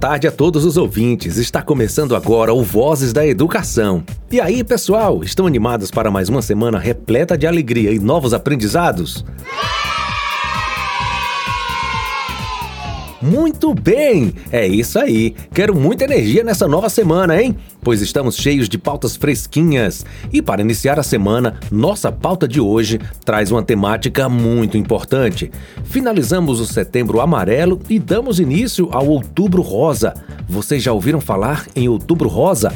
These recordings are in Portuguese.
tarde a todos os ouvintes. Está começando agora o Vozes da Educação. E aí, pessoal, estão animados para mais uma semana repleta de alegria e novos aprendizados? Muito bem! É isso aí! Quero muita energia nessa nova semana, hein? Pois estamos cheios de pautas fresquinhas. E para iniciar a semana, nossa pauta de hoje traz uma temática muito importante. Finalizamos o setembro amarelo e damos início ao outubro rosa. Vocês já ouviram falar em outubro rosa?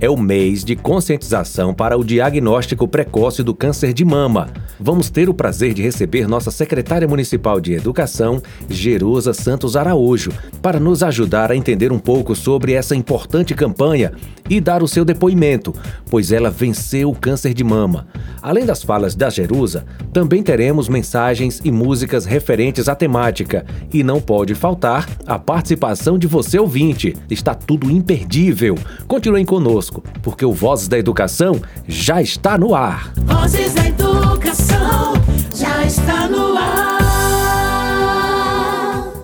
É o mês de conscientização para o diagnóstico precoce do câncer de mama. Vamos ter o prazer de receber nossa secretária municipal de Educação, Jerusa Santos Araújo, para nos ajudar a entender um pouco sobre essa importante campanha e dar o seu depoimento, pois ela venceu o câncer de mama. Além das falas da Jerusa, também teremos mensagens e músicas referentes à temática. E não pode faltar a participação de você ouvinte. Está tudo imperdível. Continuem conosco, porque o Vozes da Educação já está no ar. Vozes da Educação já está no ar.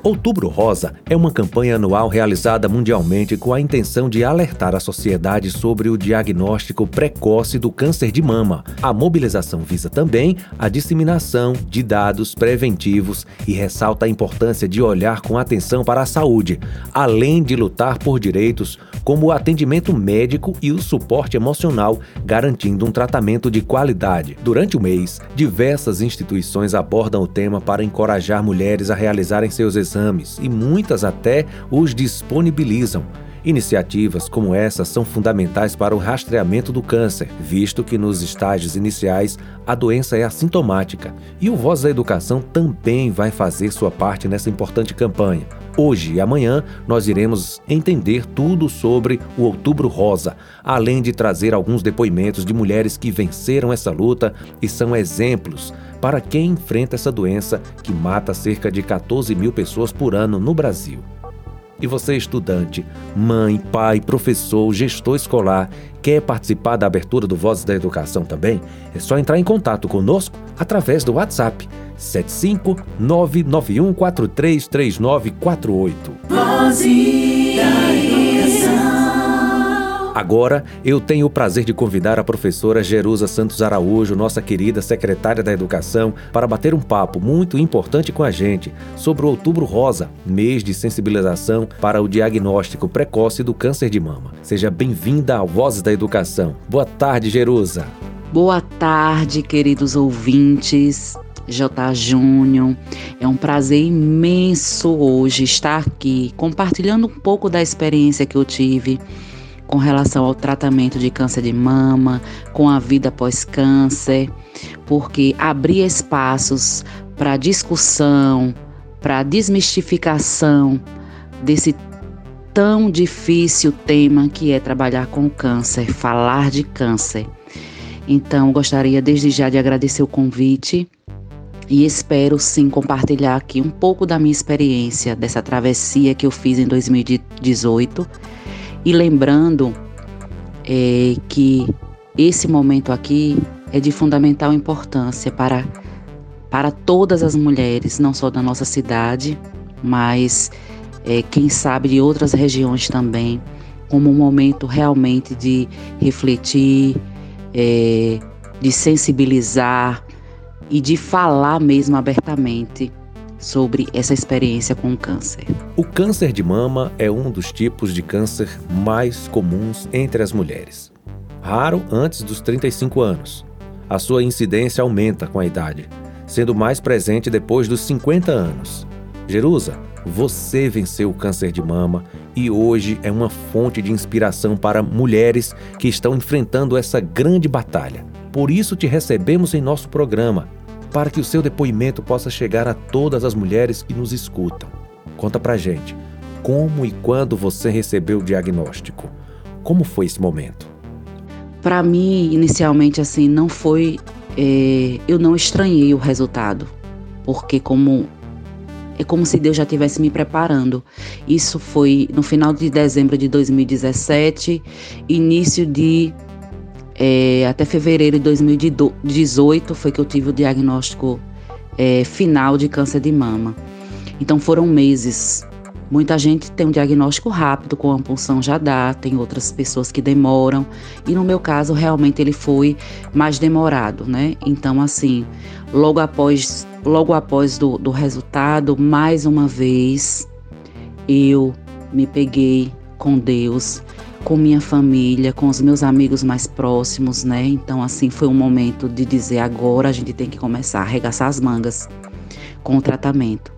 Outubro Rosa é uma campanha anual realizada mundialmente com a intenção de alertar a sociedade sobre o diagnóstico precoce do câncer de mama. A mobilização visa também a disseminação de dados preventivos e ressalta a importância de olhar com atenção para a saúde, além de lutar por direitos como o atendimento médico e o suporte emocional, garantindo um tratamento de qualidade. Durante o mês, diversas instituições abordam o tema para encorajar mulheres a realizarem seus exames exames e muitas até os disponibilizam. Iniciativas como essa são fundamentais para o rastreamento do câncer, visto que nos estágios iniciais a doença é assintomática. E o Voz da Educação também vai fazer sua parte nessa importante campanha. Hoje e amanhã nós iremos entender tudo sobre o Outubro Rosa, além de trazer alguns depoimentos de mulheres que venceram essa luta e são exemplos para quem enfrenta essa doença que mata cerca de 14 mil pessoas por ano no Brasil. E você, estudante, mãe, pai, professor, gestor escolar, quer participar da abertura do Vozes da Educação também? É só entrar em contato conosco através do WhatsApp 75991433948. Vozes Agora, eu tenho o prazer de convidar a professora Jerusa Santos Araújo, nossa querida secretária da Educação, para bater um papo muito importante com a gente sobre o Outubro Rosa, mês de sensibilização para o diagnóstico precoce do câncer de mama. Seja bem-vinda ao Vozes da Educação. Boa tarde, Jerusa. Boa tarde, queridos ouvintes. J. Júnior. É um prazer imenso hoje estar aqui compartilhando um pouco da experiência que eu tive com relação ao tratamento de câncer de mama, com a vida pós-câncer, porque abrir espaços para discussão, para desmistificação desse tão difícil tema que é trabalhar com câncer, falar de câncer. Então, gostaria desde já de agradecer o convite e espero sim compartilhar aqui um pouco da minha experiência dessa travessia que eu fiz em 2018 e lembrando é, que esse momento aqui é de fundamental importância para, para todas as mulheres, não só da nossa cidade, mas é, quem sabe de outras regiões também, como um momento realmente de refletir, é, de sensibilizar e de falar mesmo abertamente sobre essa experiência com o câncer. O câncer de mama é um dos tipos de câncer mais comuns entre as mulheres. Raro antes dos 35 anos. A sua incidência aumenta com a idade, sendo mais presente depois dos 50 anos. Jerusa, você venceu o câncer de mama e hoje é uma fonte de inspiração para mulheres que estão enfrentando essa grande batalha. Por isso te recebemos em nosso programa para que o seu depoimento possa chegar a todas as mulheres que nos escutam. Conta pra gente, como e quando você recebeu o diagnóstico? Como foi esse momento? Para mim, inicialmente, assim, não foi. É, eu não estranhei o resultado, porque como é como se Deus já estivesse me preparando. Isso foi no final de dezembro de 2017, início de é, até fevereiro de 2018 foi que eu tive o diagnóstico é, final de câncer de mama. Então foram meses Muita gente tem um diagnóstico rápido, com a punção já dá, tem outras pessoas que demoram, e no meu caso realmente ele foi mais demorado, né? Então, assim, logo após, logo após do, do resultado, mais uma vez, eu me peguei com Deus, com minha família, com os meus amigos mais próximos, né? Então, assim, foi um momento de dizer agora a gente tem que começar a arregaçar as mangas com o tratamento.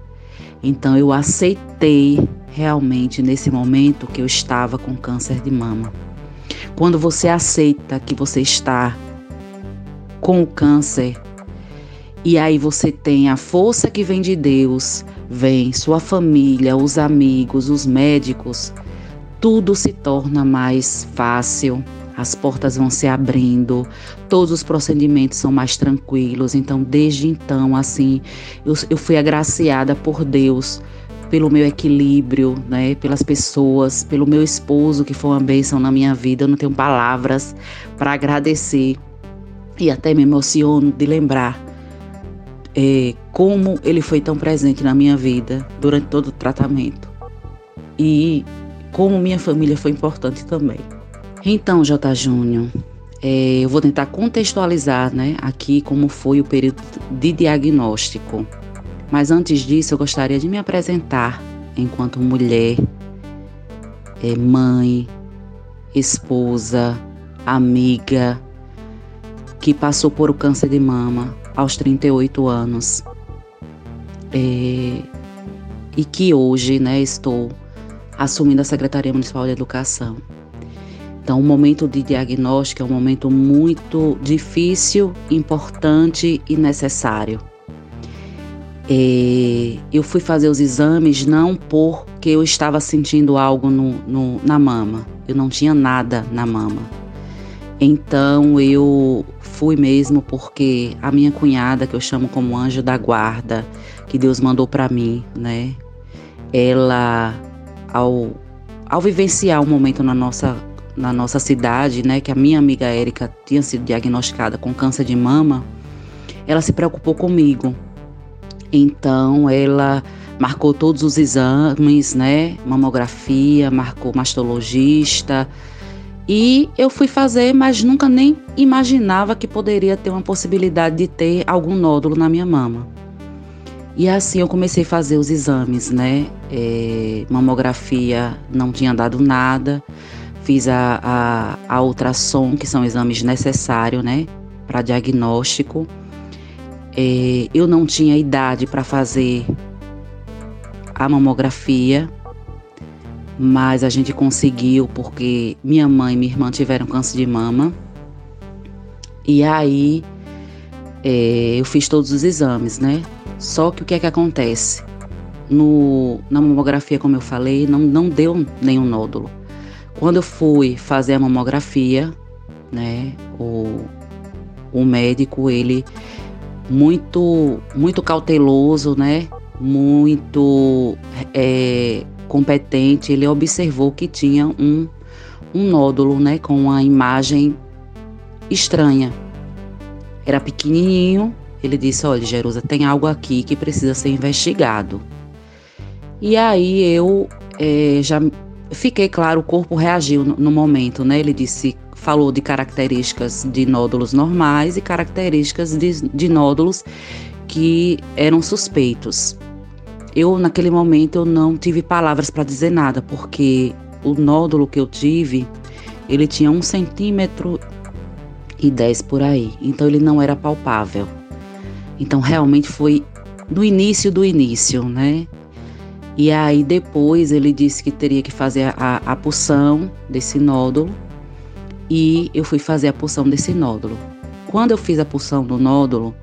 Então eu aceitei realmente nesse momento que eu estava com câncer de mama. Quando você aceita que você está com o câncer e aí você tem a força que vem de Deus, vem sua família, os amigos, os médicos, tudo se torna mais fácil as portas vão se abrindo, todos os procedimentos são mais tranquilos. Então, desde então, assim, eu, eu fui agraciada por Deus pelo meu equilíbrio, né, pelas pessoas, pelo meu esposo que foi uma bênção na minha vida. Eu não tenho palavras para agradecer e até me emociono de lembrar é, como ele foi tão presente na minha vida durante todo o tratamento e como minha família foi importante também. Então, J. Júnior, é, eu vou tentar contextualizar né, aqui como foi o período de diagnóstico. Mas antes disso, eu gostaria de me apresentar enquanto mulher, é, mãe, esposa, amiga, que passou por o câncer de mama aos 38 anos. É, e que hoje né, estou assumindo a Secretaria Municipal de Educação. Então, o momento de diagnóstico é um momento muito difícil, importante e necessário. É, eu fui fazer os exames não porque eu estava sentindo algo no, no, na mama, eu não tinha nada na mama. Então eu fui mesmo porque a minha cunhada, que eu chamo como anjo da guarda, que Deus mandou para mim, né? Ela, ao, ao vivenciar um momento na nossa na nossa cidade, né, que a minha amiga Érica tinha sido diagnosticada com câncer de mama, ela se preocupou comigo. Então, ela marcou todos os exames, né, mamografia, marcou mastologista, e eu fui fazer, mas nunca nem imaginava que poderia ter uma possibilidade de ter algum nódulo na minha mama. E assim eu comecei a fazer os exames, né? É, mamografia não tinha dado nada, fiz a, a, a ultrassom, que são exames necessários, né, para diagnóstico. É, eu não tinha idade para fazer a mamografia, mas a gente conseguiu porque minha mãe e minha irmã tiveram câncer de mama. E aí é, eu fiz todos os exames, né? Só que o que é que acontece? No, na mamografia, como eu falei, não, não deu nenhum nódulo. Quando eu fui fazer a mamografia, né, o, o médico, ele muito, muito cauteloso, né, muito é, competente, ele observou que tinha um, um nódulo, né, com uma imagem estranha. Era pequenininho, ele disse, olha, Jerusa, tem algo aqui que precisa ser investigado. E aí eu é, já fiquei claro, o corpo reagiu no, no momento, né? Ele disse, falou de características de nódulos normais e características de, de nódulos que eram suspeitos. Eu, naquele momento, eu não tive palavras para dizer nada, porque o nódulo que eu tive, ele tinha um centímetro e dez por aí, então ele não era palpável. Então, realmente foi do início do início, né? E aí depois ele disse que teria que fazer a, a pulsão desse nódulo e eu fui fazer a pulsão desse nódulo. Quando eu fiz a pulsão do nódulo,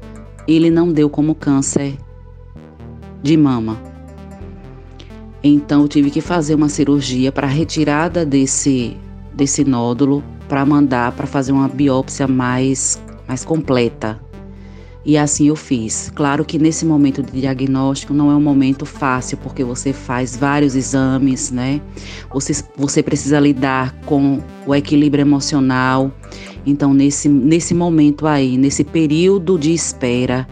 ele não deu como câncer de mama. Então eu tive que fazer uma cirurgia para retirada desse desse nódulo para mandar para fazer uma biópsia mais mais completa, e assim eu fiz. Claro que nesse momento de diagnóstico não é um momento fácil, porque você faz vários exames, né? Você, você precisa lidar com o equilíbrio emocional. Então, nesse, nesse momento aí, nesse período de espera,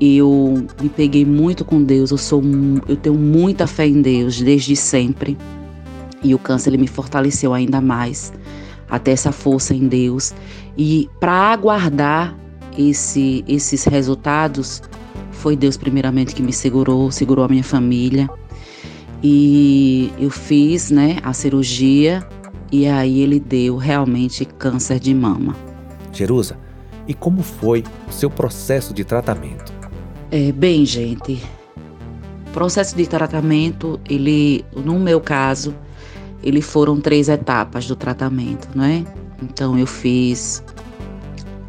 eu me peguei muito com Deus, eu sou eu tenho muita fé em Deus desde sempre. E o câncer ele me fortaleceu ainda mais até essa força em Deus. E para aguardar esse, esses resultados, foi Deus primeiramente que me segurou, segurou a minha família. E eu fiz, né, a cirurgia e aí ele deu realmente câncer de mama. Jerusa, e como foi o seu processo de tratamento? É, bem, gente, processo de tratamento, ele, no meu caso, ele foram três etapas do tratamento, né? Então eu fiz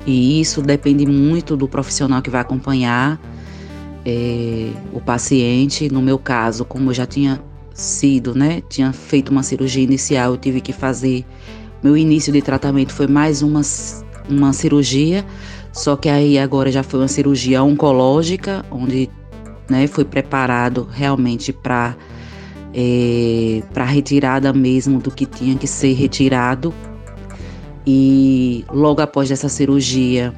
e isso depende muito do profissional que vai acompanhar é, o paciente. No meu caso, como eu já tinha sido, né, tinha feito uma cirurgia inicial, eu tive que fazer. Meu início de tratamento foi mais uma, uma cirurgia, só que aí agora já foi uma cirurgia oncológica, onde né, foi preparado realmente para é, para retirada mesmo do que tinha que ser retirado e logo após essa cirurgia,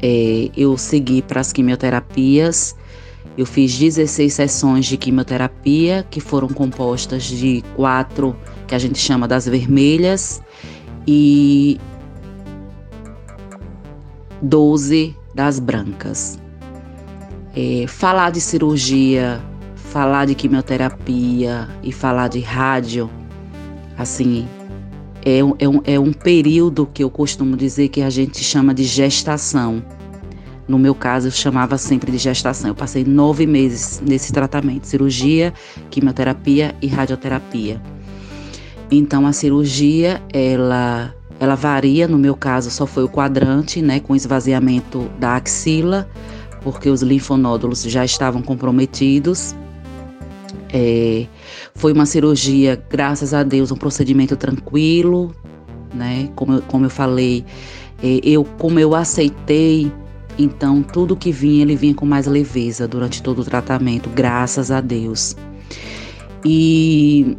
é, eu segui para as quimioterapias. Eu fiz 16 sessões de quimioterapia, que foram compostas de quatro, que a gente chama das vermelhas, e 12 das brancas. É, falar de cirurgia, falar de quimioterapia e falar de rádio, assim, é um, é, um, é um período que eu costumo dizer que a gente chama de gestação. No meu caso, eu chamava sempre de gestação. Eu passei nove meses nesse tratamento: cirurgia, quimioterapia e radioterapia. Então, a cirurgia, ela, ela varia. No meu caso, só foi o quadrante, né, com esvaziamento da axila, porque os linfonódulos já estavam comprometidos. É, foi uma cirurgia, graças a Deus, um procedimento tranquilo, né? Como eu, como eu falei, é, eu como eu aceitei, então tudo que vinha ele vinha com mais leveza durante todo o tratamento, graças a Deus. E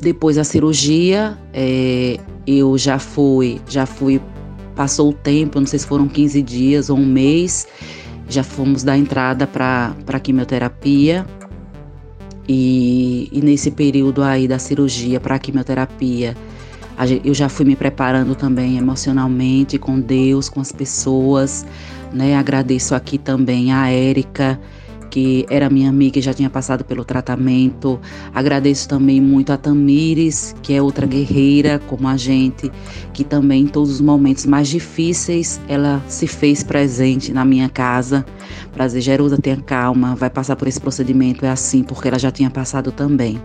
depois da cirurgia, é, eu já fui, já fui, passou o tempo, não sei se foram 15 dias ou um mês, já fomos dar entrada para a quimioterapia. E, e nesse período aí da cirurgia para quimioterapia, eu já fui me preparando também emocionalmente com Deus, com as pessoas, né? Agradeço aqui também a Érica, que era minha amiga e já tinha passado pelo tratamento. Agradeço também muito a Tamires, que é outra guerreira como a gente, que também em todos os momentos mais difíceis ela se fez presente na minha casa para dizer: tenha calma, vai passar por esse procedimento, é assim, porque ela já tinha passado também.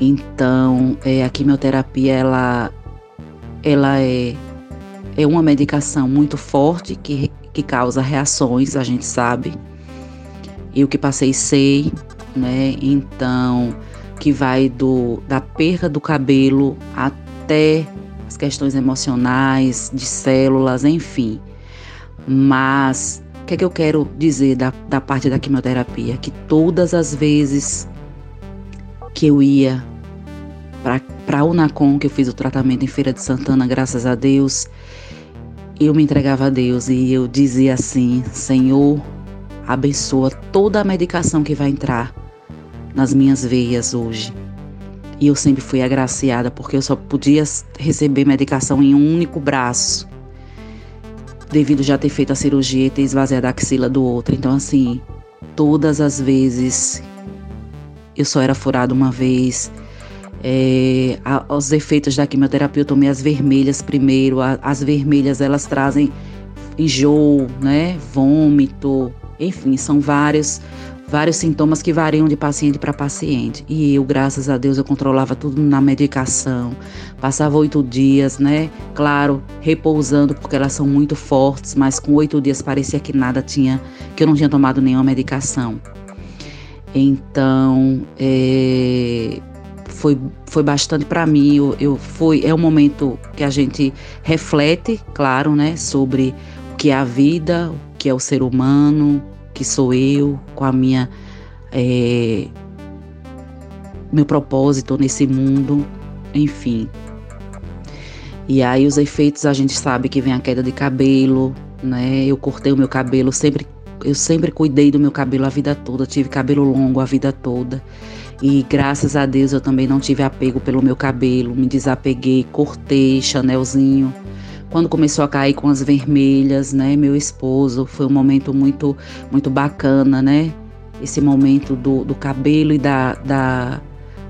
Então, é, a quimioterapia ela, ela é, é uma medicação muito forte que, que causa reações, a gente sabe eu que passei sei, né? Então, que vai do da perda do cabelo até as questões emocionais, de células, enfim. Mas o que é que eu quero dizer da, da parte da quimioterapia? Que todas as vezes que eu ia para a Unacom, que eu fiz o tratamento em Feira de Santana, graças a Deus, eu me entregava a Deus e eu dizia assim: Senhor, abençoa toda a medicação que vai entrar nas minhas veias hoje. E eu sempre fui agraciada porque eu só podia receber medicação em um único braço, devido já ter feito a cirurgia e ter esvaziado a axila do outro. Então, assim, todas as vezes eu só era furada uma vez. É, os efeitos da quimioterapia, eu tomei as vermelhas primeiro. As vermelhas elas trazem enjoo, né? Vômito, enfim, são vários vários sintomas que variam de paciente para paciente. E eu, graças a Deus, eu controlava tudo na medicação. Passava oito dias, né? Claro, repousando, porque elas são muito fortes, mas com oito dias parecia que nada tinha, que eu não tinha tomado nenhuma medicação. Então, é, foi, foi bastante para mim. Eu, eu é um momento que a gente reflete, claro, né? Sobre o que é a vida, o que é o ser humano, que sou eu, com a minha é, meu propósito nesse mundo, enfim. E aí os efeitos a gente sabe que vem a queda de cabelo, né? Eu cortei o meu cabelo sempre eu sempre cuidei do meu cabelo a vida toda, tive cabelo longo a vida toda. E graças a Deus eu também não tive apego pelo meu cabelo, me desapeguei, cortei chanelzinho. Quando começou a cair com as vermelhas, né, meu esposo, foi um momento muito muito bacana, né? Esse momento do, do cabelo e da, da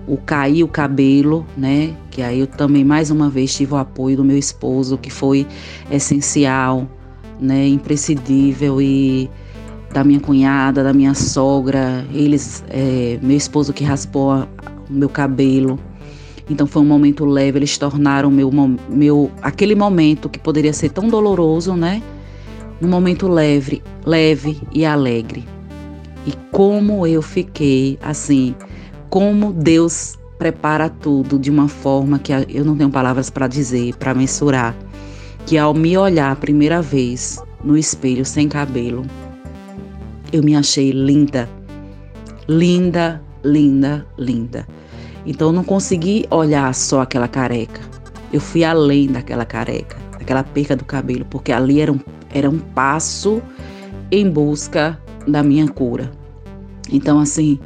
o cair o cabelo, né? Que aí eu também mais uma vez tive o apoio do meu esposo, que foi essencial, né? Imprescindível e da minha cunhada, da minha sogra, eles, é, meu esposo que raspou o meu cabelo. Então foi um momento leve, eles tornaram meu, meu aquele momento que poderia ser tão doloroso, né? Um momento leve, leve e alegre. E como eu fiquei assim, como Deus prepara tudo de uma forma que eu não tenho palavras para dizer, para mensurar, que ao me olhar a primeira vez no espelho sem cabelo, eu me achei linda. Linda, linda, linda. Então eu não consegui olhar só aquela careca. Eu fui além daquela careca, daquela perca do cabelo, porque ali era um, era um passo em busca da minha cura. Então, assim,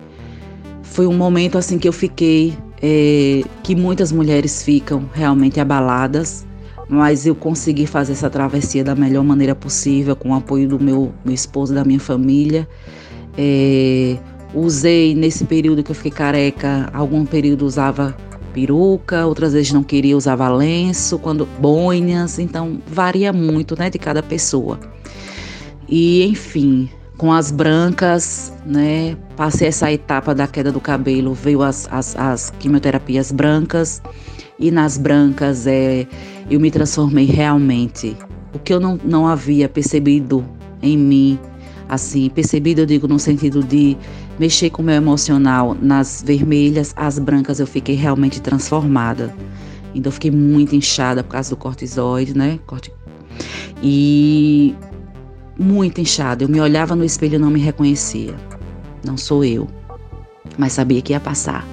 foi um momento assim que eu fiquei, é, que muitas mulheres ficam realmente abaladas, mas eu consegui fazer essa travessia da melhor maneira possível, com o apoio do meu, meu esposo, da minha família. É, usei nesse período que eu fiquei careca, algum período usava peruca, outras vezes não queria, usava lenço, quando boinas, então varia muito, né, de cada pessoa. E enfim, com as brancas, né, passei essa etapa da queda do cabelo, veio as, as, as quimioterapias brancas e nas brancas é eu me transformei realmente. O que eu não, não havia percebido em mim, assim, percebido eu digo no sentido de mexer com o meu emocional nas vermelhas, as brancas eu fiquei realmente transformada. Então eu fiquei muito inchada por causa do cortisoide, né? Corti... E muito inchada. Eu me olhava no espelho e não me reconhecia. Não sou eu. Mas sabia que ia passar.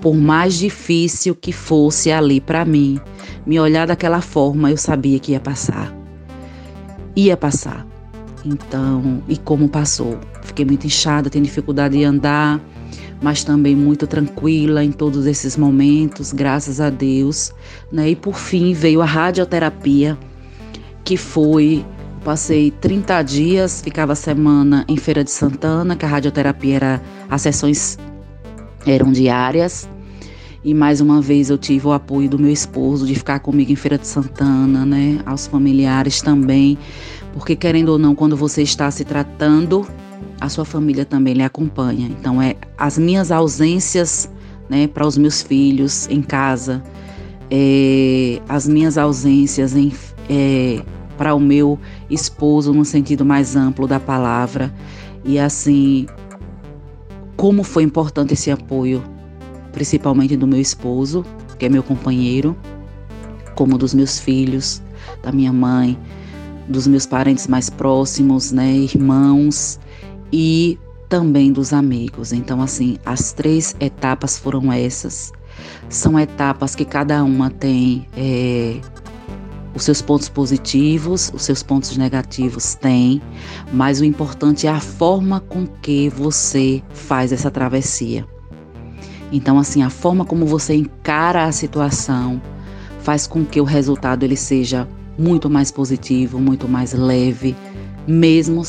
Por mais difícil que fosse ali para mim, me olhar daquela forma, eu sabia que ia passar. Ia passar. Então, e como passou? Fiquei muito inchada, tenho dificuldade de andar, mas também muito tranquila em todos esses momentos, graças a Deus. Né? E por fim veio a radioterapia, que foi Passei 30 dias, ficava semana em Feira de Santana, que a radioterapia era as sessões eram diárias. E mais uma vez eu tive o apoio do meu esposo de ficar comigo em Feira de Santana, né? Aos familiares também, porque querendo ou não, quando você está se tratando, a sua família também lhe acompanha. Então é as minhas ausências, né, para os meus filhos em casa, é, as minhas ausências em, é, para o meu esposo no sentido mais amplo da palavra. E assim, como foi importante esse apoio, principalmente do meu esposo, que é meu companheiro, como dos meus filhos, da minha mãe, dos meus parentes mais próximos, né, irmãos e também dos amigos. Então, assim, as três etapas foram essas. São etapas que cada uma tem é, os seus pontos positivos, os seus pontos negativos têm, mas o importante é a forma com que você faz essa travessia. Então, assim, a forma como você encara a situação faz com que o resultado ele seja muito mais positivo, muito mais leve, mesmo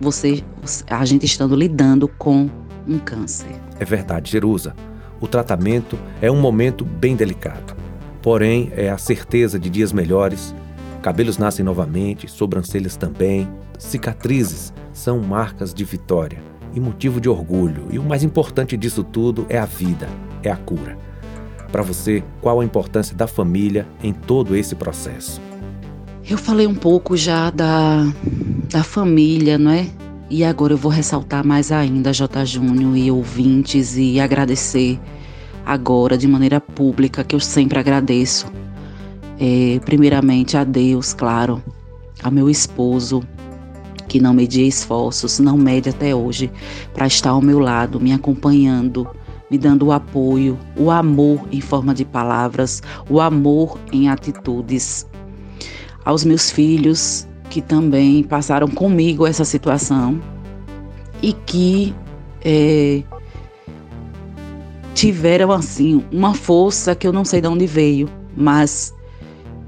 você, a gente estando lidando com um câncer. É verdade, Jerusa. O tratamento é um momento bem delicado. Porém, é a certeza de dias melhores. Cabelos nascem novamente, sobrancelhas também. Cicatrizes são marcas de vitória e motivo de orgulho. E o mais importante disso tudo é a vida, é a cura. Para você, qual a importância da família em todo esse processo? Eu falei um pouco já da, da família, não é? E agora eu vou ressaltar mais ainda, J. Júnior e ouvintes, e agradecer agora de maneira pública, que eu sempre agradeço. É, primeiramente a Deus, claro, a meu esposo, que não media esforços, não mede até hoje, para estar ao meu lado, me acompanhando, me dando o apoio, o amor em forma de palavras, o amor em atitudes. Aos meus filhos, que também passaram comigo essa situação, e que é, tiveram assim uma força que eu não sei de onde veio, mas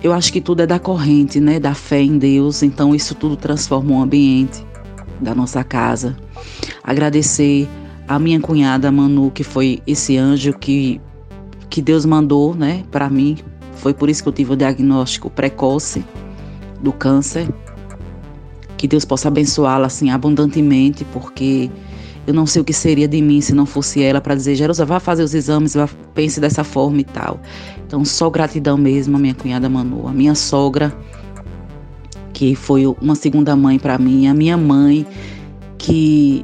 eu acho que tudo é da corrente, né, da fé em Deus. Então isso tudo transforma o ambiente da nossa casa. Agradecer a minha cunhada Manu, que foi esse anjo que que Deus mandou, né, para mim. Foi por isso que eu tive o diagnóstico precoce do câncer. Que Deus possa abençoá-la assim abundantemente, porque eu não sei o que seria de mim se não fosse ela para dizer, Jerusa, vá fazer os exames, vá, pense dessa forma e tal. Então, só gratidão mesmo a minha cunhada Manu, a minha sogra, que foi uma segunda mãe para mim, a minha mãe, que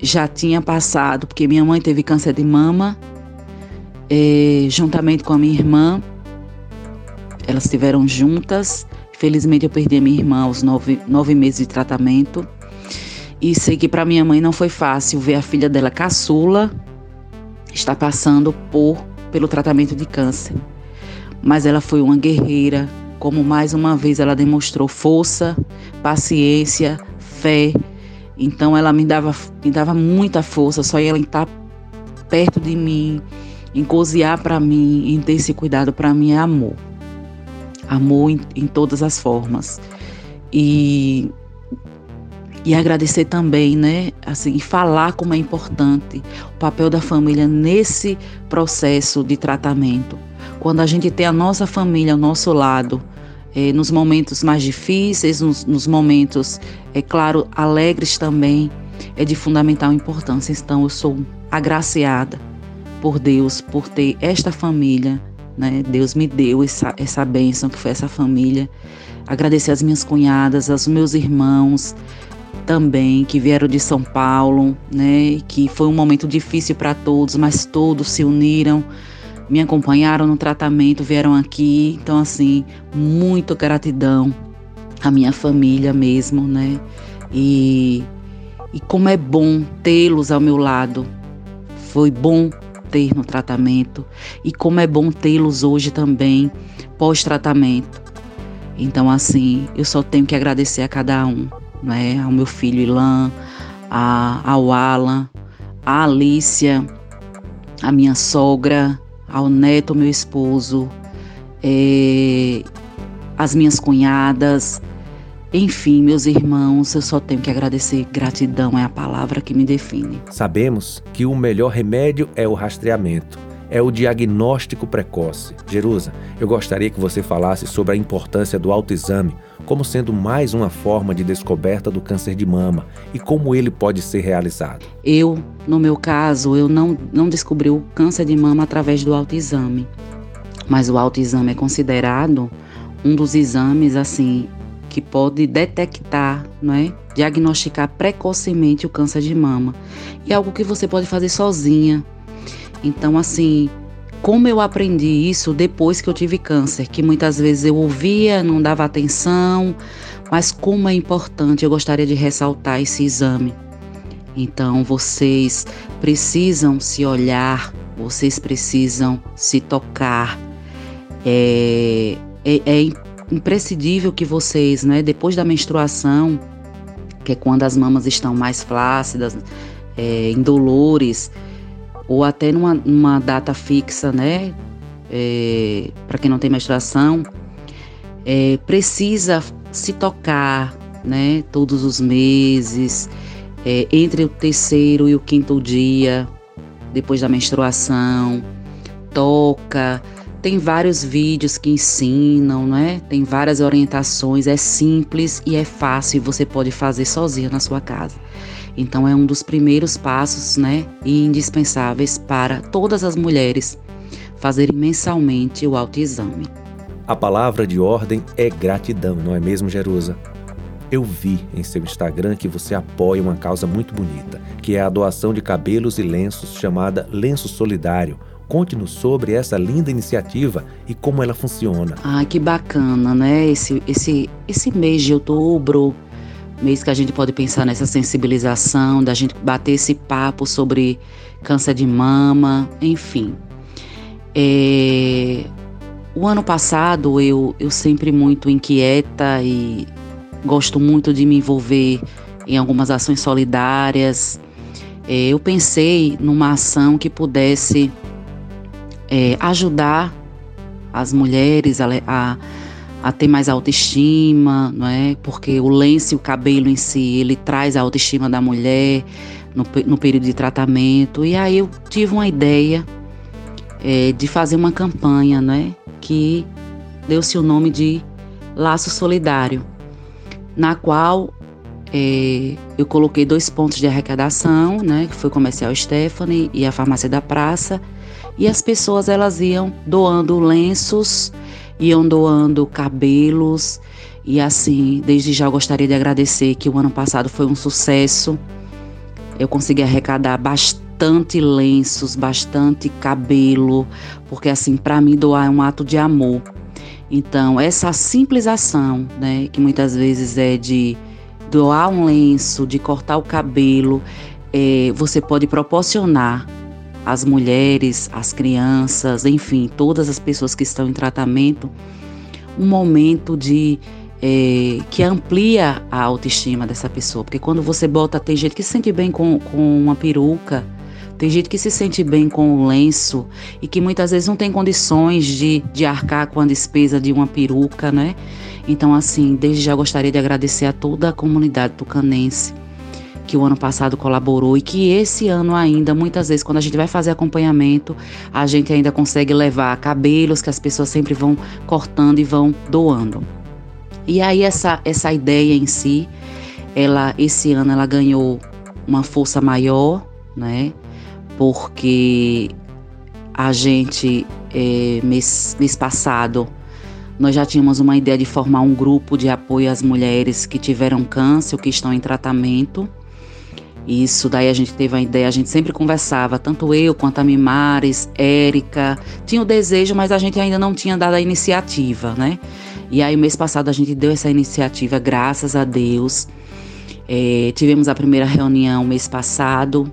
já tinha passado, porque minha mãe teve câncer de mama, é, juntamente com a minha irmã. Elas estiveram juntas Felizmente eu perdi a minha irmã aos nove, nove meses de tratamento. E sei que para minha mãe não foi fácil ver a filha dela caçula estar passando por pelo tratamento de câncer. Mas ela foi uma guerreira, como mais uma vez ela demonstrou força, paciência, fé. Então ela me dava, me dava muita força, só ela estar perto de mim, em cozinhar para mim, em ter esse cuidado para mim é amor amor em, em todas as formas. E e agradecer também, né, assim, falar como é importante o papel da família nesse processo de tratamento. Quando a gente tem a nossa família ao nosso lado, é, nos momentos mais difíceis, nos, nos, momentos, é claro, alegres também, é de fundamental importância. Então, eu sou agraciada por Deus por ter esta família né? Deus me deu essa, essa bênção que foi essa família. Agradecer às minhas cunhadas, aos meus irmãos também que vieram de São Paulo, né? Que foi um momento difícil para todos, mas todos se uniram, me acompanharam no tratamento, vieram aqui. Então assim, muito gratidão à minha família mesmo, né? E e como é bom tê-los ao meu lado. Foi bom ter no tratamento e como é bom tê-los hoje também pós-tratamento. Então, assim, eu só tenho que agradecer a cada um, né? Ao meu filho Ilan, a, ao Alan, a Alícia, a minha sogra, ao neto, meu esposo, é, as minhas cunhadas, enfim, meus irmãos, eu só tenho que agradecer. Gratidão é a palavra que me define. Sabemos que o melhor remédio é o rastreamento, é o diagnóstico precoce. Jerusa, eu gostaria que você falasse sobre a importância do autoexame como sendo mais uma forma de descoberta do câncer de mama e como ele pode ser realizado. Eu, no meu caso, eu não, não descobri o câncer de mama através do autoexame, mas o autoexame é considerado um dos exames assim que pode detectar, é, diagnosticar precocemente o câncer de mama. E é algo que você pode fazer sozinha. Então, assim, como eu aprendi isso depois que eu tive câncer, que muitas vezes eu ouvia, não dava atenção, mas como é importante, eu gostaria de ressaltar esse exame. Então, vocês precisam se olhar, vocês precisam se tocar. É, é, é imprescindível que vocês, né, depois da menstruação, que é quando as mamas estão mais flácidas, é, indolores, ou até numa, numa data fixa, né, é, para quem não tem menstruação, é, precisa se tocar, né, todos os meses, é, entre o terceiro e o quinto dia depois da menstruação, toca, tem vários vídeos que ensinam, né? Tem várias orientações, é simples e é fácil e você pode fazer sozinho na sua casa. Então é um dos primeiros passos, né, e indispensáveis para todas as mulheres fazerem mensalmente o autoexame. A palavra de ordem é gratidão, não é mesmo, Jerusa? Eu vi em seu Instagram que você apoia uma causa muito bonita, que é a doação de cabelos e lenços chamada Lenço Solidário Conte-nos sobre essa linda iniciativa e como ela funciona. Ah, que bacana, né? Esse, esse, esse mês de outubro, mês que a gente pode pensar nessa sensibilização, da gente bater esse papo sobre câncer de mama, enfim. É, o ano passado eu, eu sempre muito inquieta e gosto muito de me envolver em algumas ações solidárias é, eu pensei numa ação que pudesse é, ajudar as mulheres a, a, a, ter mais autoestima, não é? Porque o lenço e o cabelo em si, ele traz a autoestima da mulher no, no período de tratamento. E aí eu tive uma ideia é, de fazer uma campanha, né? Que deu-se o nome de Laço Solidário, na qual é, eu coloquei dois pontos de arrecadação, né, que foi o Comercial Stephanie e a Farmácia da Praça, e as pessoas elas iam doando lenços, iam doando cabelos, e assim, desde já eu gostaria de agradecer que o ano passado foi um sucesso. Eu consegui arrecadar bastante lenços, bastante cabelo, porque assim, para mim doar é um ato de amor. Então, essa simples ação, né, que muitas vezes é de doar um lenço, de cortar o cabelo, é, você pode proporcionar às mulheres, às crianças, enfim, todas as pessoas que estão em tratamento, um momento de é, que amplia a autoestima dessa pessoa. Porque quando você bota, tem gente que se sente bem com, com uma peruca, tem gente que se sente bem com o lenço e que muitas vezes não tem condições de, de arcar com a despesa de uma peruca, né? Então, assim, desde já gostaria de agradecer a toda a comunidade tucanense que o ano passado colaborou e que esse ano ainda, muitas vezes, quando a gente vai fazer acompanhamento, a gente ainda consegue levar cabelos que as pessoas sempre vão cortando e vão doando. E aí essa, essa ideia em si, ela esse ano ela ganhou uma força maior, né? Porque a gente é, mês, mês passado nós já tínhamos uma ideia de formar um grupo de apoio às mulheres que tiveram câncer que estão em tratamento. Isso daí a gente teve a ideia, a gente sempre conversava, tanto eu quanto a Mimares, Érica, tinha o desejo, mas a gente ainda não tinha dado a iniciativa, né? E aí, mês passado, a gente deu essa iniciativa, graças a Deus. É, tivemos a primeira reunião mês passado.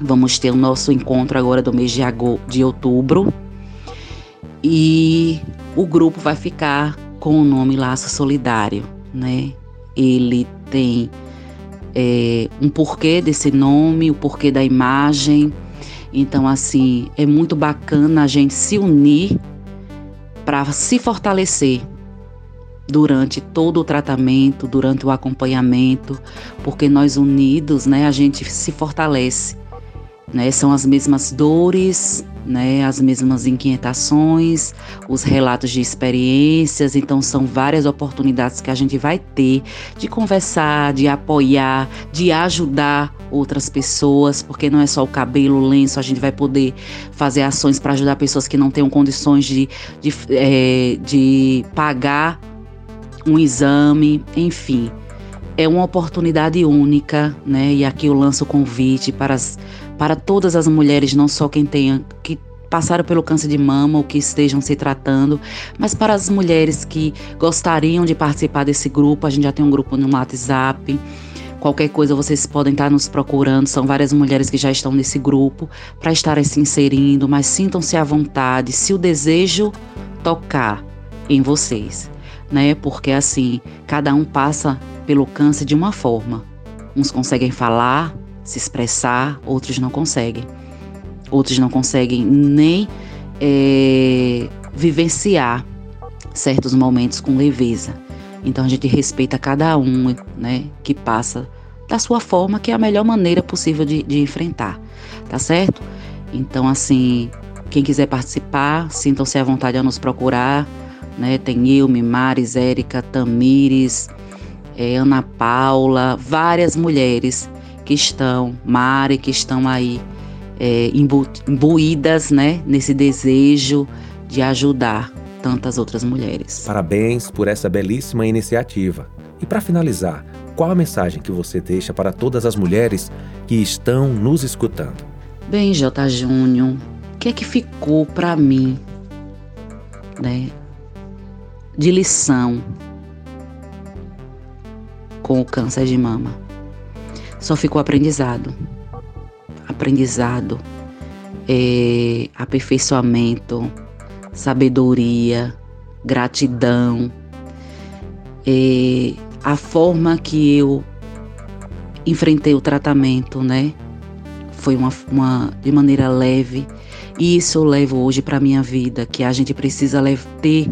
Vamos ter o nosso encontro agora do mês de, de outubro. E o grupo vai ficar com o nome Laço Solidário, né? Ele tem é, um porquê desse nome, o porquê da imagem. Então, assim, é muito bacana a gente se unir para se fortalecer durante todo o tratamento, durante o acompanhamento, porque nós unidos, né, a gente se fortalece. Né? São as mesmas dores, né, as mesmas inquietações, os relatos de experiências, então são várias oportunidades que a gente vai ter de conversar, de apoiar, de ajudar outras pessoas, porque não é só o cabelo, o lenço, a gente vai poder fazer ações para ajudar pessoas que não tenham condições de, de, é, de pagar um exame, enfim. É uma oportunidade única, né? E aqui eu lanço o convite para as para todas as mulheres, não só quem tenha que passaram pelo câncer de mama ou que estejam se tratando, mas para as mulheres que gostariam de participar desse grupo, a gente já tem um grupo no WhatsApp. Qualquer coisa vocês podem estar nos procurando, são várias mulheres que já estão nesse grupo para estarem se inserindo, mas sintam-se à vontade, se o desejo tocar em vocês, né? Porque assim, cada um passa pelo câncer de uma forma. Uns conseguem falar, se expressar, outros não conseguem. Outros não conseguem nem é, vivenciar certos momentos com leveza. Então a gente respeita cada um, né, que passa da sua forma, que é a melhor maneira possível de, de enfrentar, tá certo? Então, assim, quem quiser participar, sintam-se à vontade a nos procurar, né? Tem eu, Mimares, Érica, Tamires, é, Ana Paula, várias mulheres que estão, Mari, que estão aí é, imbu imbuídas né, nesse desejo de ajudar tantas outras mulheres. Parabéns por essa belíssima iniciativa. E para finalizar, qual a mensagem que você deixa para todas as mulheres que estão nos escutando? Bem, J. Júnior, o que é que ficou para mim, né, de lição com o câncer de mama? Só ficou aprendizado. Aprendizado, é, aperfeiçoamento, sabedoria, gratidão, é, a forma que eu enfrentei o tratamento, né? foi uma, uma de maneira leve. E isso eu levo hoje para minha vida, que a gente precisa ter,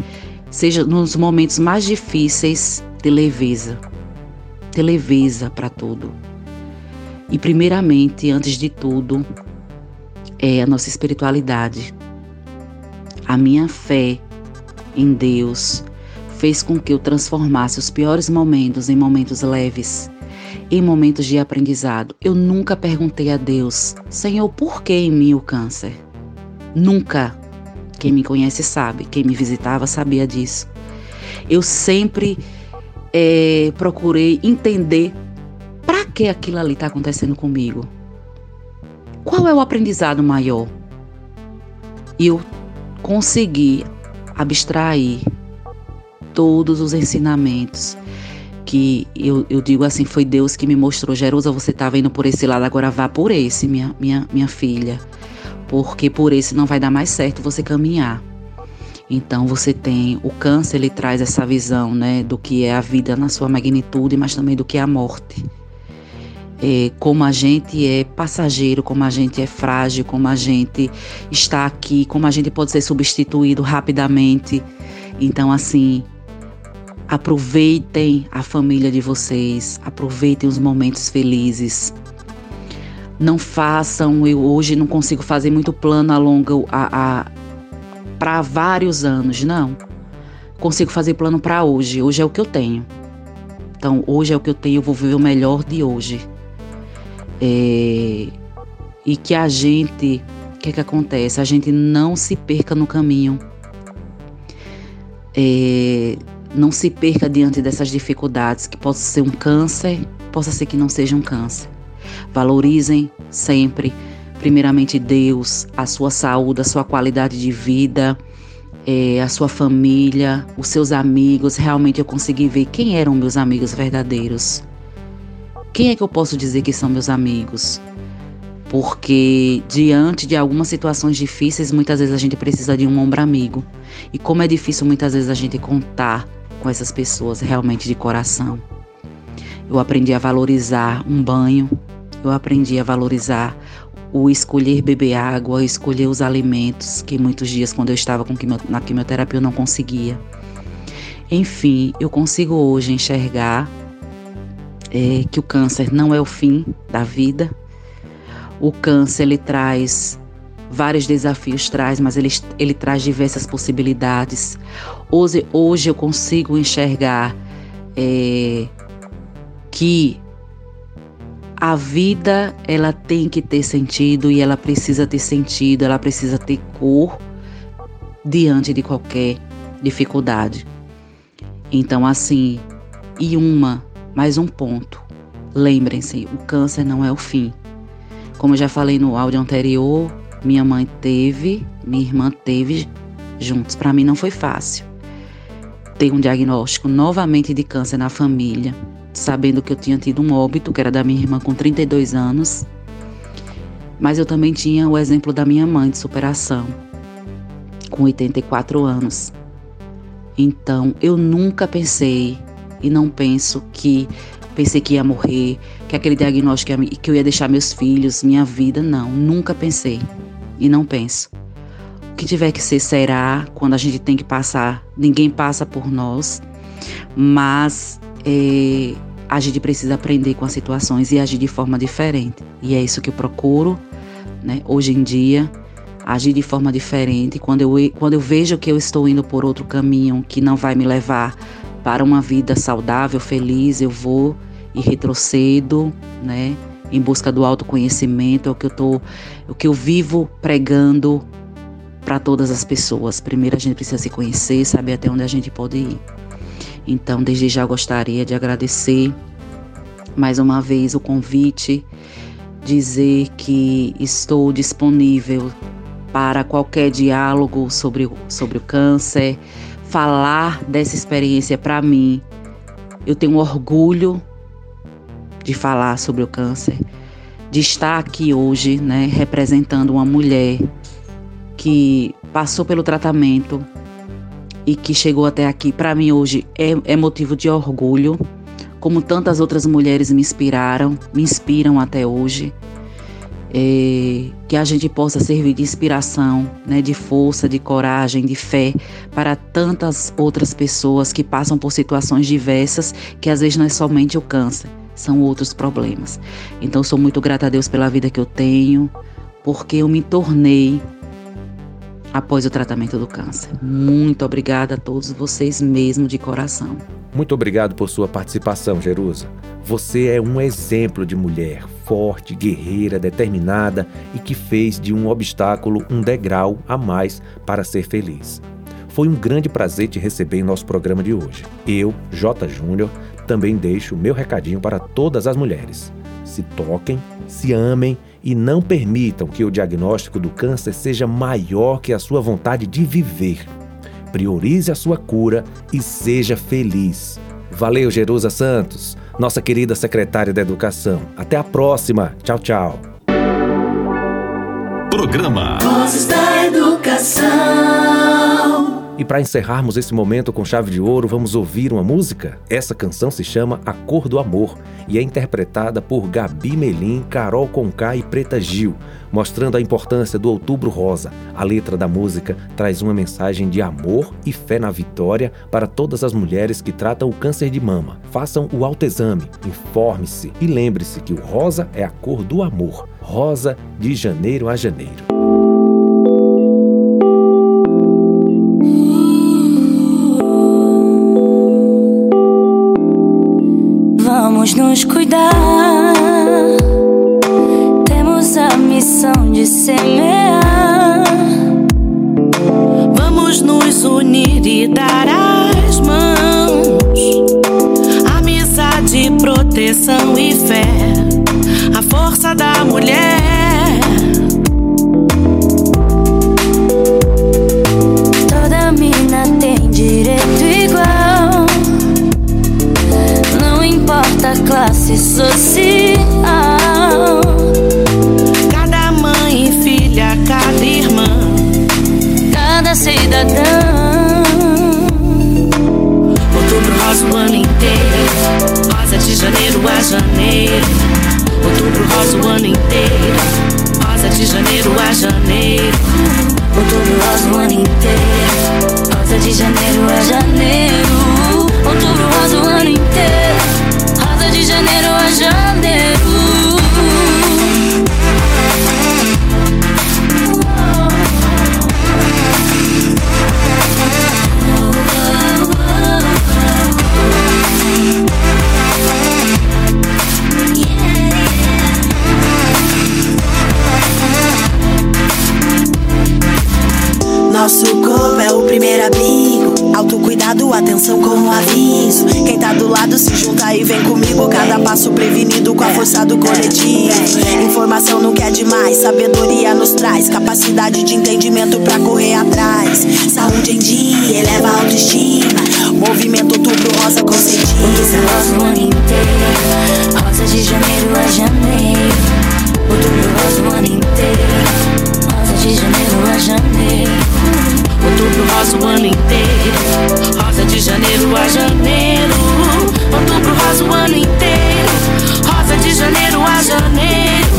seja nos momentos mais difíceis, ter leveza. Ter leveza para tudo. E primeiramente, antes de tudo, é a nossa espiritualidade. A minha fé em Deus fez com que eu transformasse os piores momentos em momentos leves em momentos de aprendizado, eu nunca perguntei a Deus, Senhor, por que em mim o câncer? Nunca. Quem me conhece sabe, quem me visitava sabia disso. Eu sempre é, procurei entender para que aquilo ali está acontecendo comigo. Qual é o aprendizado maior? E eu consegui abstrair todos os ensinamentos que eu, eu digo assim, foi Deus que me mostrou, Jerusa, você estava indo por esse lado, agora vá por esse, minha, minha, minha filha. Porque por esse não vai dar mais certo você caminhar. Então você tem o câncer, ele traz essa visão, né, do que é a vida na sua magnitude, mas também do que é a morte. É, como a gente é passageiro, como a gente é frágil, como a gente está aqui, como a gente pode ser substituído rapidamente. Então, assim, Aproveitem a família de vocês, aproveitem os momentos felizes. Não façam, eu hoje não consigo fazer muito plano a longo a, a para vários anos, não. Consigo fazer plano para hoje, hoje é o que eu tenho. Então, hoje é o que eu tenho, eu vou viver o melhor de hoje. É, e que a gente, o que, é que acontece? A gente não se perca no caminho. É, não se perca diante dessas dificuldades, que possa ser um câncer, possa ser que não seja um câncer. Valorizem sempre, primeiramente Deus, a sua saúde, a sua qualidade de vida, é, a sua família, os seus amigos. Realmente eu consegui ver quem eram meus amigos verdadeiros. Quem é que eu posso dizer que são meus amigos? porque diante de algumas situações difíceis, muitas vezes a gente precisa de um ombro amigo. E como é difícil muitas vezes a gente contar com essas pessoas realmente de coração. Eu aprendi a valorizar um banho, eu aprendi a valorizar o escolher beber água, escolher os alimentos, que muitos dias, quando eu estava com quimio, na quimioterapia, eu não conseguia. Enfim, eu consigo hoje enxergar é, que o câncer não é o fim da vida. O câncer ele traz vários desafios traz, mas ele, ele traz diversas possibilidades. Hoje, hoje eu consigo enxergar é, que a vida ela tem que ter sentido e ela precisa ter sentido, ela precisa ter cor diante de qualquer dificuldade. Então, assim, e uma, mais um ponto. Lembrem-se, o câncer não é o fim. Como já falei no áudio anterior, minha mãe teve, minha irmã teve juntos. Para mim não foi fácil ter um diagnóstico novamente de câncer na família, sabendo que eu tinha tido um óbito, que era da minha irmã com 32 anos. Mas eu também tinha o exemplo da minha mãe de superação, com 84 anos. Então, eu nunca pensei e não penso que pensei que ia morrer, que aquele diagnóstico que eu ia deixar meus filhos, minha vida, não, nunca pensei e não penso. O que tiver que ser será quando a gente tem que passar. Ninguém passa por nós, mas é, a gente precisa aprender com as situações e agir de forma diferente. E é isso que eu procuro, né? Hoje em dia, agir de forma diferente. Quando eu, quando eu vejo que eu estou indo por outro caminho que não vai me levar para uma vida saudável, feliz, eu vou e retrocedo, né? em busca do autoconhecimento, é o que eu tô, o que eu vivo pregando para todas as pessoas. Primeiro a gente precisa se conhecer, saber até onde a gente pode ir. Então, desde já gostaria de agradecer mais uma vez o convite, dizer que estou disponível para qualquer diálogo sobre, sobre o câncer, falar dessa experiência para mim. Eu tenho orgulho de falar sobre o câncer, de estar aqui hoje, né, representando uma mulher que passou pelo tratamento e que chegou até aqui. Para mim hoje é, é motivo de orgulho, como tantas outras mulheres me inspiraram, me inspiram até hoje. É, que a gente possa servir de inspiração, né, de força, de coragem, de fé para tantas outras pessoas que passam por situações diversas, que às vezes não é somente o câncer, são outros problemas. Então, sou muito grata a Deus pela vida que eu tenho, porque eu me tornei após o tratamento do câncer. Muito obrigada a todos vocês mesmo de coração. Muito obrigado por sua participação, Jerusa. Você é um exemplo de mulher forte, guerreira, determinada e que fez de um obstáculo um degrau a mais para ser feliz. Foi um grande prazer te receber em nosso programa de hoje. Eu, J. Júnior, também deixo meu recadinho para todas as mulheres. Se toquem, se amem e não permitam que o diagnóstico do câncer seja maior que a sua vontade de viver. Priorize a sua cura e seja feliz. Valeu, Jerusa Santos, nossa querida secretária da Educação. Até a próxima. Tchau, tchau. Programa Vozes da Educação. E para encerrarmos esse momento com chave de ouro, vamos ouvir uma música? Essa canção se chama A Cor do Amor e é interpretada por Gabi Melim, Carol Conká e Preta Gil, mostrando a importância do Outubro Rosa. A letra da música traz uma mensagem de amor e fé na vitória para todas as mulheres que tratam o câncer de mama. Façam o autoexame, informe-se e lembre-se que o rosa é a cor do amor. Rosa de janeiro a janeiro. Nos cuidar. Temos a missão de semear. Vamos nos unir e dar as mãos. Amizade, proteção e fé. A força da mulher. Importa a classe social. Cada mãe, filha, cada irmã, cada cidadão. Outubro rosa o ano inteiro, rosa de janeiro a janeiro. Outubro rosa o ano inteiro, rosa de janeiro a janeiro. Outubro rosa o ano inteiro, rosa de janeiro a janeiro. Outubro rosa o ano inteiro, de janeiro a janeiro. Autocuidado, atenção com um aviso. Quem tá do lado se junta e vem comigo. Cada passo prevenido com a força do coletivo. Informação não quer demais, sabedoria nos traz. Capacidade de entendimento pra correr atrás. Saúde em dia, eleva a autoestima. Movimento outubro rosa consentido. Outubro rosa o ano inteiro, rosa de janeiro a janeiro. Outubro rosa o ano inteiro, rosa de janeiro a janeiro. Outubro rosa o ano inteiro. Rosa de janeiro a janeiro. Outubro rosa o ano inteiro. Rosa de janeiro a janeiro.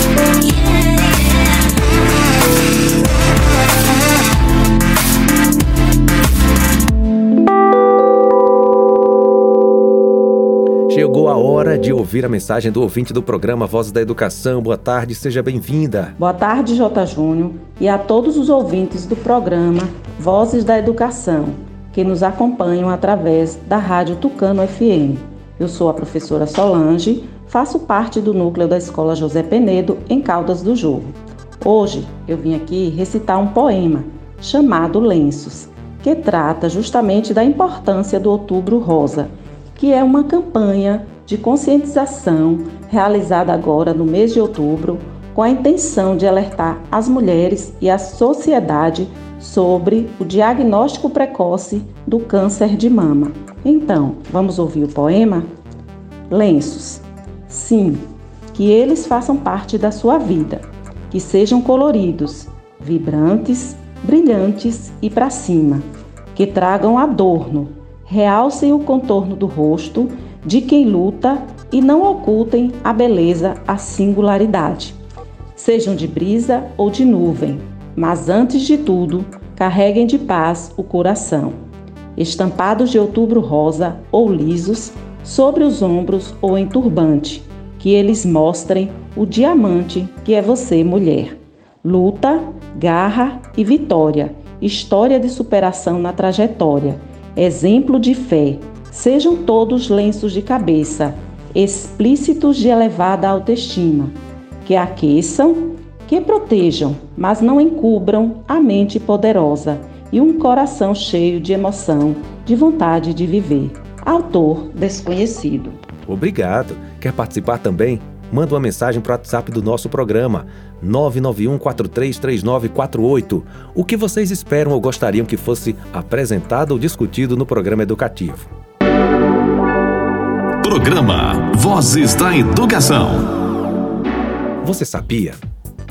Chegou a hora de ouvir a mensagem do ouvinte do programa Voz da Educação. Boa tarde, seja bem-vinda. Boa tarde, J. Júnior, e a todos os ouvintes do programa Vozes da Educação, que nos acompanham através da Rádio Tucano FM. Eu sou a professora Solange, faço parte do núcleo da Escola José Penedo, em Caldas do Jorro. Hoje eu vim aqui recitar um poema chamado Lenços, que trata justamente da importância do Outubro Rosa, que é uma campanha de conscientização realizada agora no mês de outubro com a intenção de alertar as mulheres e a sociedade sobre o diagnóstico precoce do câncer de mama. Então, vamos ouvir o poema? Lenços. Sim, que eles façam parte da sua vida. que sejam coloridos, vibrantes, brilhantes e para cima, que tragam adorno, realcem o contorno do rosto de quem luta e não ocultem a beleza, a singularidade. Sejam de brisa ou de nuvem, mas antes de tudo, carreguem de paz o coração. Estampados de outubro rosa ou lisos, sobre os ombros ou em turbante, que eles mostrem o diamante que é você, mulher. Luta, garra e vitória, história de superação na trajetória, exemplo de fé. Sejam todos lenços de cabeça, explícitos de elevada autoestima, que aqueçam, que protejam, mas não encubram a mente poderosa e um coração cheio de emoção, de vontade de viver. Autor desconhecido. Obrigado. Quer participar também? Manda uma mensagem para o WhatsApp do nosso programa 991 433948. O que vocês esperam ou gostariam que fosse apresentado ou discutido no programa educativo? Programa Vozes da Educação. Você sabia?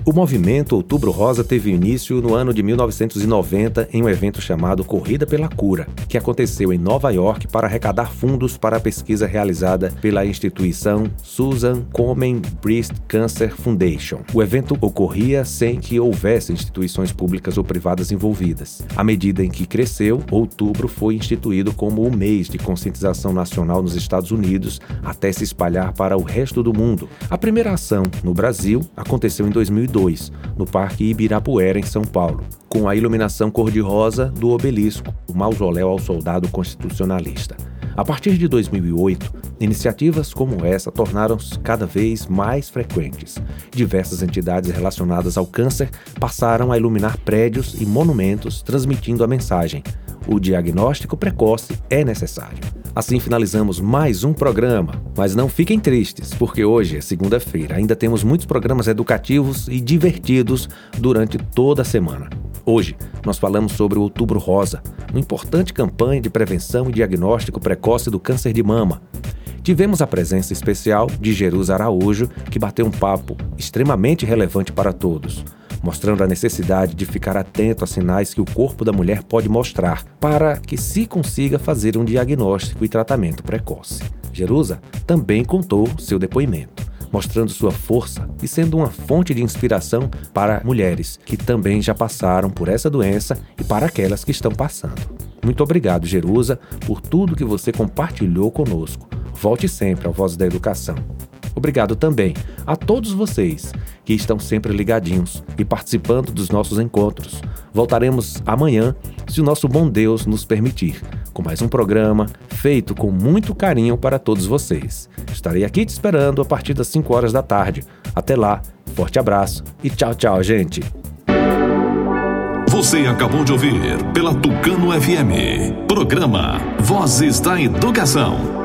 O movimento Outubro Rosa teve início no ano de 1990 em um evento chamado Corrida pela Cura, que aconteceu em Nova York para arrecadar fundos para a pesquisa realizada pela instituição Susan Komen Breast Cancer Foundation. O evento ocorria sem que houvesse instituições públicas ou privadas envolvidas. À medida em que cresceu, outubro foi instituído como o mês de conscientização nacional nos Estados Unidos até se espalhar para o resto do mundo. A primeira ação no Brasil aconteceu em 2012 2002, no Parque Ibirapuera, em São Paulo, com a iluminação cor-de-rosa do obelisco, o mausoléu ao soldado constitucionalista. A partir de 2008, iniciativas como essa tornaram-se cada vez mais frequentes. Diversas entidades relacionadas ao câncer passaram a iluminar prédios e monumentos, transmitindo a mensagem: o diagnóstico precoce é necessário. Assim finalizamos mais um programa, mas não fiquem tristes, porque hoje é segunda-feira. Ainda temos muitos programas educativos e divertidos durante toda a semana. Hoje nós falamos sobre o Outubro Rosa, uma importante campanha de prevenção e diagnóstico precoce do câncer de mama. Tivemos a presença especial de Jerus Araújo, que bateu um papo extremamente relevante para todos mostrando a necessidade de ficar atento a sinais que o corpo da mulher pode mostrar para que se consiga fazer um diagnóstico e tratamento precoce. Jerusa também contou seu depoimento, mostrando sua força e sendo uma fonte de inspiração para mulheres que também já passaram por essa doença e para aquelas que estão passando. Muito obrigado, Jerusa, por tudo que você compartilhou conosco. Volte sempre ao Voz da Educação. Obrigado também a todos vocês que estão sempre ligadinhos e participando dos nossos encontros. Voltaremos amanhã, se o nosso bom Deus nos permitir, com mais um programa feito com muito carinho para todos vocês. Estarei aqui te esperando a partir das 5 horas da tarde. Até lá, forte abraço e tchau, tchau, gente. Você acabou de ouvir pela Tucano FM, programa Vozes da Educação.